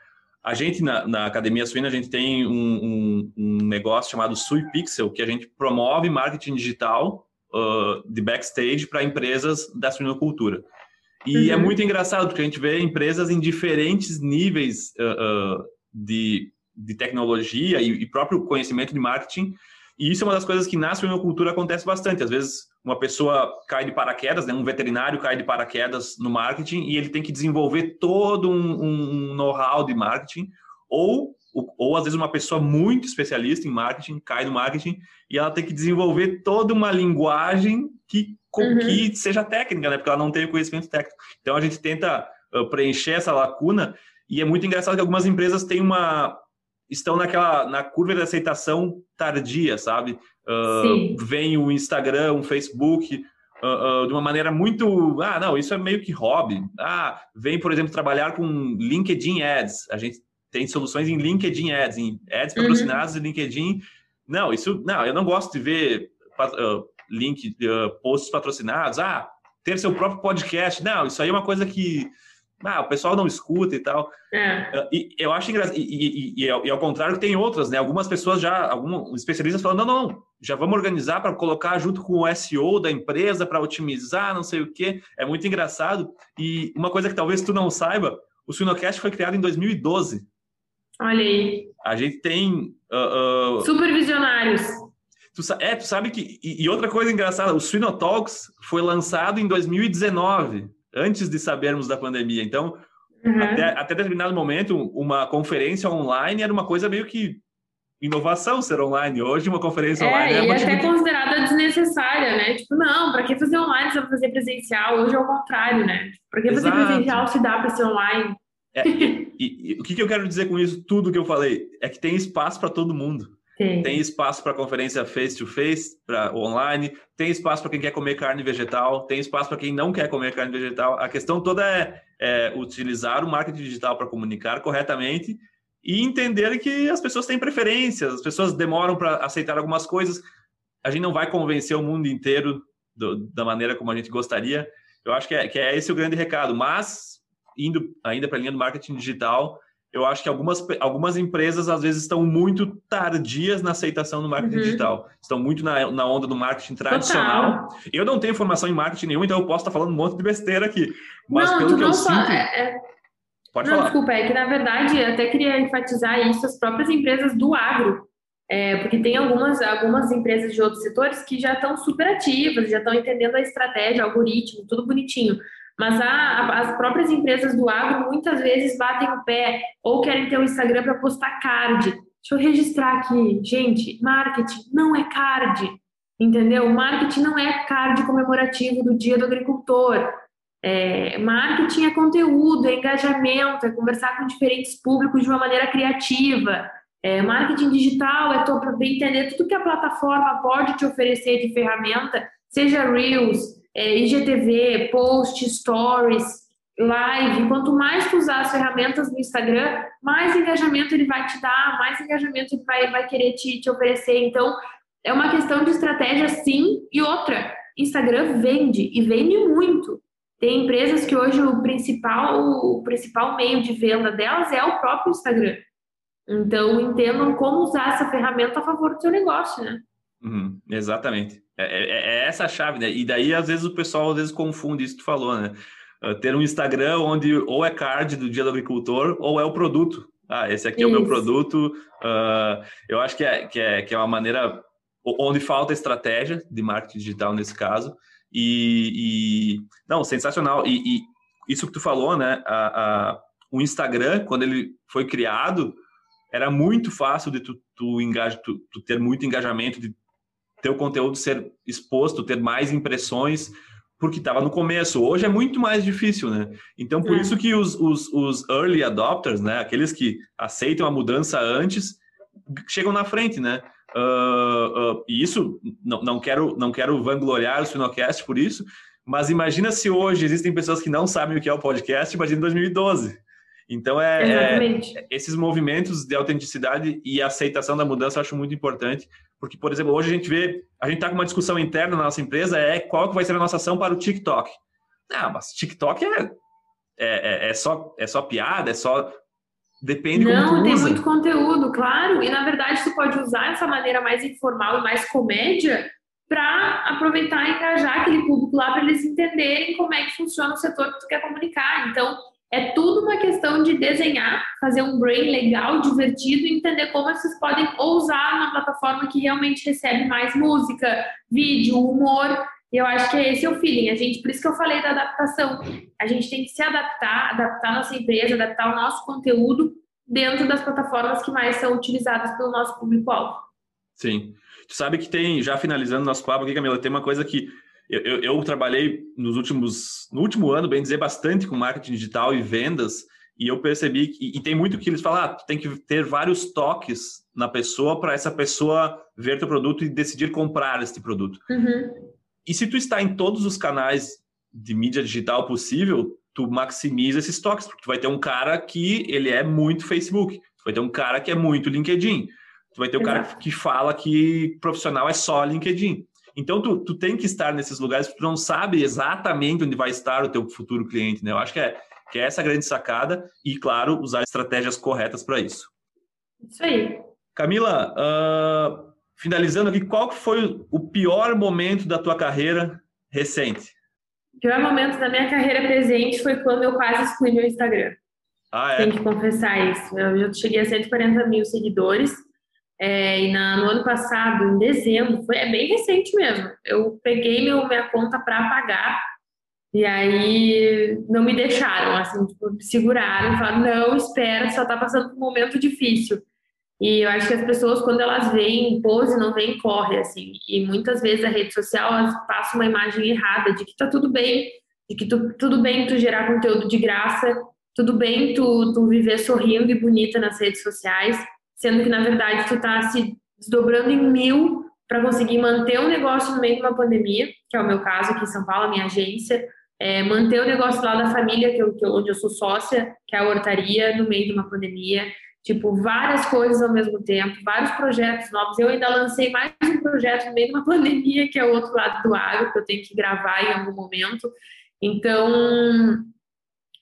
A gente na, na Academia Suína a gente tem um, um, um negócio chamado Sui Pixel que a gente promove marketing digital uh, de backstage para empresas da suinocultura. E é uhum. é muito engraçado, porque a gente vê empresas em diferentes níveis uh, uh, de, de tecnologia e, e, próprio conhecimento de marketing. E isso é uma das coisas que na suinocultura acontece bastante. Às vezes, uma pessoa cai de paraquedas, né? um veterinário cai de paraquedas no marketing e ele tem que desenvolver todo um, um know-how de marketing. Ou, ou, ou, às vezes, uma pessoa muito especialista em marketing cai no marketing e ela tem que desenvolver toda uma linguagem que uhum. que seja técnica, né? Porque ela não tem o conhecimento técnico. Então a gente tenta uh, preencher essa lacuna e é muito engraçado que algumas empresas têm uma estão naquela na curva de aceitação tardia, sabe? Uh, vem o Instagram, o Facebook, Uh, uh, de uma maneira muito. Ah, não, isso é meio que hobby. Ah, vem, por exemplo, trabalhar com LinkedIn Ads. A gente tem soluções em LinkedIn Ads, em ads patrocinados uhum. LinkedIn. Não, isso. Não, eu não gosto de ver uh, link, uh, posts patrocinados, ah, ter seu próprio podcast. Não, isso aí é uma coisa que ah, o pessoal não escuta e tal. É. Uh, e eu acho engraçado. E, e, e, e, ao contrário, tem outras, né? Algumas pessoas já, alguns especialistas falam: não, não, não, já vamos organizar para colocar junto com o SEO da empresa para otimizar, não sei o quê. É muito engraçado. E uma coisa que talvez tu não saiba: o Suinocast foi criado em 2012. Olha aí. A gente tem. Uh, uh... Supervisionários. Tu, é, tu sabe que. E, e outra coisa engraçada, o Swinotalks foi lançado em 2019, antes de sabermos da pandemia. Então, uhum. até, até determinado momento, uma conferência online era uma coisa meio que inovação ser online. Hoje, uma conferência é, online é, e até considerada desnecessária, né? Tipo, não, para que fazer online se eu fazer presencial? Hoje é o contrário, né? Para que fazer presencial se dá para ser online? É, e, e, e, o que, que eu quero dizer com isso, tudo que eu falei? É que tem espaço para todo mundo. Tem, espaço para conferência face to face, para online, tem espaço para quem quer comer carne vegetal, tem espaço para quem não quer comer carne vegetal. A questão toda é, é utilizar o marketing digital para comunicar corretamente e entender que as pessoas têm preferências, as pessoas demoram para aceitar algumas coisas. A gente não vai convencer o mundo inteiro do, da maneira como a gente gostaria. Eu acho que é, que é esse o grande recado. Mas, indo ainda para a linha do marketing digital, eu acho que algumas, algumas empresas às vezes estão muito tardias na aceitação do marketing uhum. digital. Estão muito na, na onda do marketing tradicional. Total. Eu não tenho formação em marketing nenhum, então eu posso estar falando um monte de besteira aqui. Mas não, pelo que eu sinto. É, é... Pode não, falar. desculpa, é que na verdade eu até queria enfatizar isso, as próprias empresas do agro. É, porque tem algumas, algumas empresas de outros setores que já estão super ativas, já estão entendendo a estratégia, algoritmo, tudo bonitinho. Mas a, as próprias empresas do agro muitas vezes batem o pé ou querem ter o um Instagram para postar card. Deixa eu registrar aqui, gente, marketing não é card, entendeu? Marketing não é card comemorativo do Dia do Agricultor. É, marketing é conteúdo, é engajamento, é conversar com diferentes públicos de uma maneira criativa. É, marketing digital é para entender tudo que a plataforma pode te oferecer de ferramenta, seja Reels, é, IGTV, post, stories, live. Quanto mais tu usar as ferramentas do Instagram, mais engajamento ele vai te dar, mais engajamento ele vai, vai querer te, te oferecer. Então, é uma questão de estratégia, sim. E outra, Instagram vende e vende muito. Tem empresas que hoje o principal, o principal meio de venda delas é o próprio Instagram. Então, entendam como usar essa ferramenta a favor do seu negócio, né? Uhum, exatamente. É, é, é, essa a chave, né? E daí, às vezes, o pessoal às vezes confunde isso que tu falou, né? Uh, ter um Instagram onde ou é card do dia do agricultor ou é o produto. Ah, esse aqui isso. é o meu produto. Uh, eu acho que é, que, é, que é uma maneira onde falta estratégia de marketing digital nesse caso. E, e não, sensacional. E, e, isso que tu falou, né? A, a, o Instagram, quando ele foi criado, era muito fácil de tu, tu, engaja, tu, tu ter muito engajamento, de ter o conteúdo ser exposto, ter mais impressões, porque estava no começo. Hoje é muito mais difícil, né? Então, por é. isso que os, os, os, early adopters, né? Aqueles que aceitam a mudança antes, chegam na frente, né? Uh, uh, e isso, não, não, quero, não quero vangloriar o Sinocast por isso, mas imagina se hoje existem pessoas que não sabem o que é o podcast, imagina em 2012. Então, é, é, esses movimentos de autenticidade e aceitação da mudança eu acho muito importante, porque, por exemplo, hoje a gente vê, a gente está com uma discussão interna na nossa empresa, é qual que vai ser a nossa ação para o TikTok. Ah, mas TikTok é, é, é, é só, é só piada, é só... Depende Não, como tu tem usa. muito conteúdo, claro. E, na verdade, tu pode usar essa maneira mais informal e mais comédia para aproveitar e engajar aquele público lá para eles entenderem como é que funciona o setor que tu quer comunicar. Então, é tudo uma questão de desenhar, fazer um brain legal, divertido e entender como vocês podem usar na plataforma que realmente recebe mais música, vídeo, humor. Eu acho que esse é o feeling. A gente, por isso que eu falei da adaptação. A gente tem que se adaptar, adaptar nossa empresa, adaptar o nosso conteúdo dentro das plataformas que mais são utilizadas pelo nosso público-alvo. Sim. Tu sabe que tem, já finalizando nosso papo aqui, Camila, tem uma coisa que eu, eu, eu, trabalhei nos últimos, no último ano, bem dizer, bastante com marketing digital e vendas, e eu percebi que, e tem muito que eles falam, ah, tem que ter vários toques na pessoa para essa pessoa ver teu produto e decidir comprar este produto. Uhum. E se tu está em todos os canais de mídia digital possível, tu maximiza esses toques, porque tu vai ter um cara que ele é muito Facebook, tu vai ter um cara que é muito LinkedIn, tu vai ter um Exato. cara que fala que profissional é só LinkedIn. Então, tu, tu tem que estar nesses lugares, tu não sabe exatamente onde vai estar o teu futuro cliente, né? Eu acho que é, que é essa a grande sacada e, claro, usar estratégias corretas para isso. Isso aí. Camila, uh, finalizando aqui, qual foi o pior momento da tua carreira recente? O pior momento da minha carreira presente foi quando eu quase excluí meu Instagram. Ah, é? Tenho que confessar isso. Eu, eu cheguei a 140 mil seguidores é, e na, no ano passado, em dezembro, foi é bem recente mesmo. Eu peguei meu, minha conta para pagar e aí não me deixaram, assim, tipo, me seguraram, falaram, não, espera, só está passando por um momento difícil. E eu acho que as pessoas, quando elas veem pose, não veem corre, assim. E muitas vezes a rede social passa uma imagem errada de que tá tudo bem, de que tu, tudo bem tu gerar conteúdo de graça, tudo bem tu, tu viver sorrindo e bonita nas redes sociais, sendo que na verdade tu tá se desdobrando em mil para conseguir manter o negócio no meio de uma pandemia, que é o meu caso aqui em São Paulo, a minha agência, é, manter o negócio lá da família, que eu, que eu, onde eu sou sócia, que é a hortaria, no meio de uma pandemia, tipo, várias coisas ao mesmo tempo, vários projetos novos. Eu ainda lancei mais um projeto no meio de uma pandemia, que é o outro lado do agro, que eu tenho que gravar em algum momento. Então,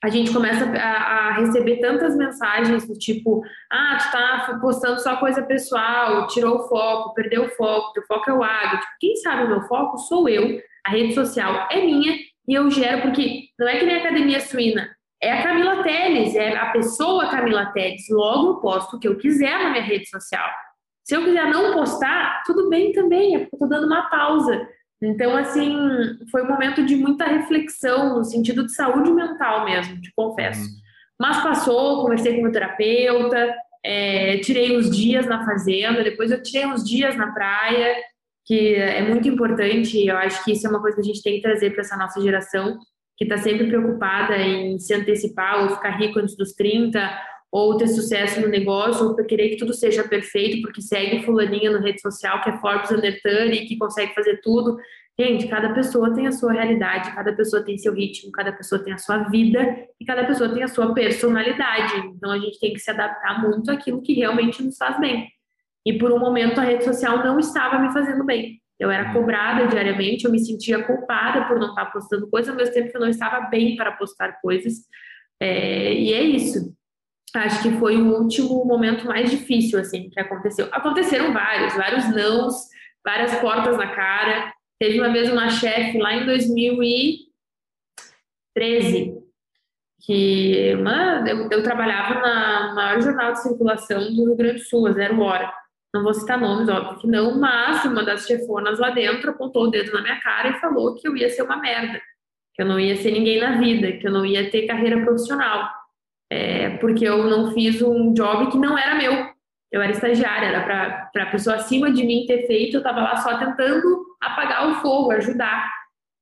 a gente começa a, a, receber tantas mensagens do tipo, ah, tu tá postando só coisa pessoal, tirou o foco, perdeu o foco, teu foco é o agro. Tipo, quem sabe o meu foco sou eu, a rede social é minha e eu gero, porque não é que nem a academia suína, é a Camila Teles, é a pessoa Camila Teles. Logo eu posto o que eu quiser na minha rede social. Se eu quiser não postar, tudo bem também, é porque eu tô dando uma pausa. Então, assim, foi um momento de muita reflexão, no sentido de saúde mental mesmo, te confesso. Uhum. Mas passou, conversei com meu terapeuta, é, tirei os dias na fazenda, depois eu tirei uns dias na praia, que é muito importante. Eu acho que isso é uma coisa que a gente tem que trazer para essa nossa geração, que está sempre preocupada em se antecipar ou ficar rico antes dos 30, ou ter sucesso no negócio, ou querer que tudo seja perfeito, porque segue fulaninha na rede social que é Forbes e que consegue fazer tudo. Gente, cada pessoa tem a sua realidade, cada pessoa tem seu ritmo, cada pessoa tem a sua vida e cada pessoa tem a sua personalidade. Então a gente tem que se adaptar muito àquilo que realmente nos faz bem. E por um momento a rede social não estava me fazendo bem. Eu era cobrada diariamente, eu me sentia culpada por não estar postando coisas, ao mesmo tempo que eu não estava bem para postar coisas. É, e é isso acho que foi o último momento mais difícil assim que aconteceu. Aconteceram vários, vários nãos, várias portas na cara. Teve uma vez uma chefe lá em 2013 que uma, eu, eu, trabalhava na maior jornal de circulação do Rio Grande do Sul, a Zero Hora. Não vou citar nomes, óbvio que não, mas uma das chefonas lá dentro apontou o dedo na minha cara e falou que eu ia ser uma merda, que eu não ia ser ninguém na vida, que eu não ia ter carreira profissional é, porque eu não fiz um job que não era meu. Eu era estagiária, era para a pessoa acima de mim ter feito, eu estava lá só tentando apagar o fogo, ajudar.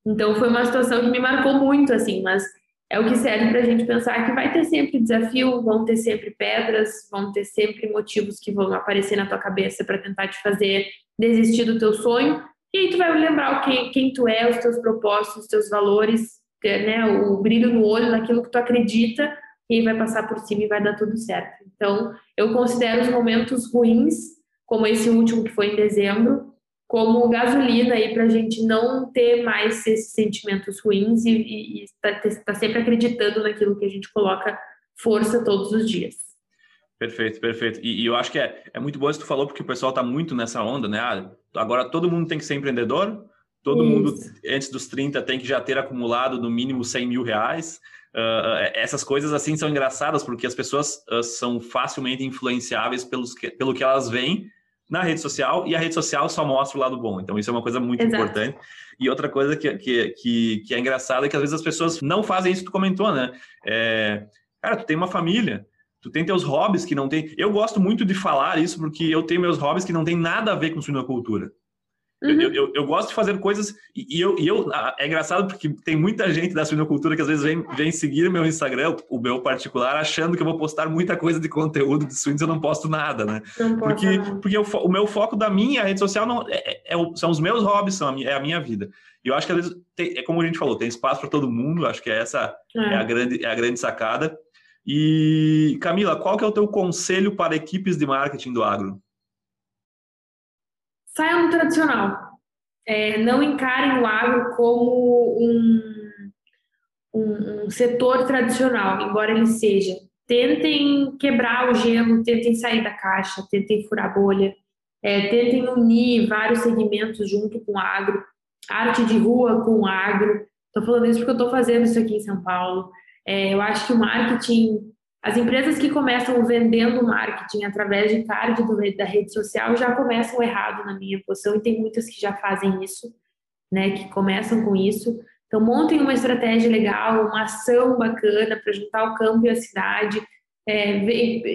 Então foi uma situação que me marcou muito, assim, mas é o que serve para a gente pensar que vai ter sempre desafio, vão ter sempre pedras, vão ter sempre motivos que vão aparecer na tua cabeça para tentar te fazer desistir do teu sonho. E aí tu vai lembrar quem, quem tu é, os teus propósitos, os teus valores, né, o brilho no olho naquilo que tu acredita e vai passar por cima e vai dar tudo certo. Então, eu considero os momentos ruins, como esse último que foi em dezembro, como gasolina aí para a gente não ter mais esses sentimentos ruins e estar tá, tá sempre acreditando naquilo que a gente coloca força todos os dias. Perfeito, perfeito. E, e, eu acho que é, é muito bom isso que tu falou, porque o pessoal está muito nessa onda, né? Ah, agora todo mundo tem que ser empreendedor, todo isso. mundo antes dos 30 tem que já ter acumulado no mínimo 100 mil reais. Uh, essas coisas assim são engraçadas porque as pessoas uh, são facilmente influenciáveis pelos que, pelo que elas veem na rede social e a rede social só mostra o lado bom. Então isso é uma coisa muito Exato. importante. E outra coisa que, que, que, que, é engraçada é que às vezes as pessoas não fazem isso que tu comentou, né? É, cara, tu tem uma família, tu tem teus hobbies que não tem. Eu gosto muito de falar isso porque eu tenho meus hobbies que não tem nada a ver com suinocultura. Uhum. Eu, eu, eu, gosto de fazer coisas e, eu, e eu ah, é engraçado porque tem muita gente da suinocultura que às vezes vem, vem seguir meu Instagram, o meu particular, achando que eu vou postar muita coisa de conteúdo de suínos, eu não posto nada, né? Não porque porque o, o, meu foco da minha rede social não é, é, é são os meus hobbies, são a minha, é a minha vida. E eu acho que às vezes tem, é como a gente falou, tem espaço para todo mundo. Acho que essa é. é. a grande é a grande sacada. E Camila, qual que é o teu conselho para equipes de marketing do agro? Saiam do tradicional. É, não encarem o agro como um, um, um, setor tradicional, embora ele seja. Tentem quebrar o gelo, tentem sair da caixa, tentem furar bolha, é, tentem unir vários segmentos junto com o agro, arte de rua com o agro. Estou falando isso porque eu estou fazendo isso aqui em São Paulo. É, eu acho que o marketing as empresas que começam vendendo marketing através de card do, da rede social já começam errado na minha posição e tem muitas que já fazem isso, né, que começam com isso. Então montem uma estratégia legal, uma ação bacana para juntar o campo e a cidade. É,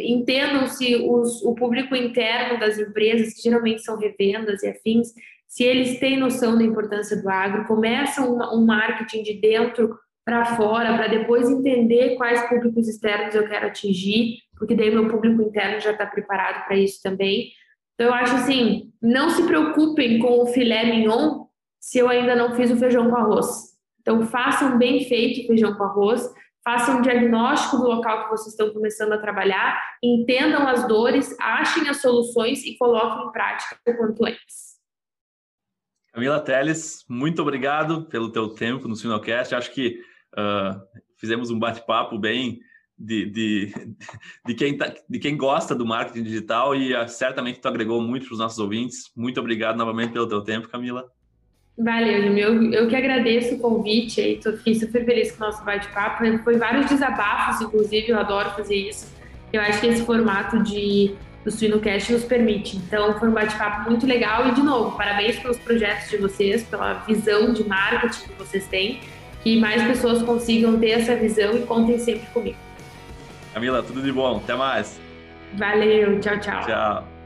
entendam se os, o público interno das empresas, que geralmente são revendas e afins, se eles têm noção da importância do agro, começam um, marketing de dentro para fora, para depois entender quais públicos externos eu quero atingir, porque daí meu público interno já está preparado para isso também. Então, eu acho assim, não se preocupem com o filé mignon se eu ainda não fiz o feijão com arroz. Então, façam bem feito o feijão com arroz, façam um diagnóstico do local que vocês estão começando a trabalhar, entendam as dores, achem as soluções e coloquem em prática o quanto antes. Camila Teles, muito obrigado pelo teu tempo no Sinocast. Acho que uh, fizemos um bate-papo bem de, de, de, quem tá, de quem gosta do marketing digital e uh, certamente tu agregou muito para os nossos ouvintes. Muito obrigado novamente pelo teu tempo, Camila. Valeu, eu, eu que agradeço o convite aí, tô, fiquei super feliz com o nosso bate-papo. Foi vários desabafos, inclusive, eu adoro fazer isso. Eu acho que esse formato de do Suinocast nos permite. Então, foi um bate-papo muito legal e, de novo, parabéns pelos projetos de vocês, pela visão de marketing que vocês têm, que mais pessoas consigam ter essa visão e contem sempre comigo. Camila, tudo de bom. Até mais. Valeu, tchau, tchau. Tchau.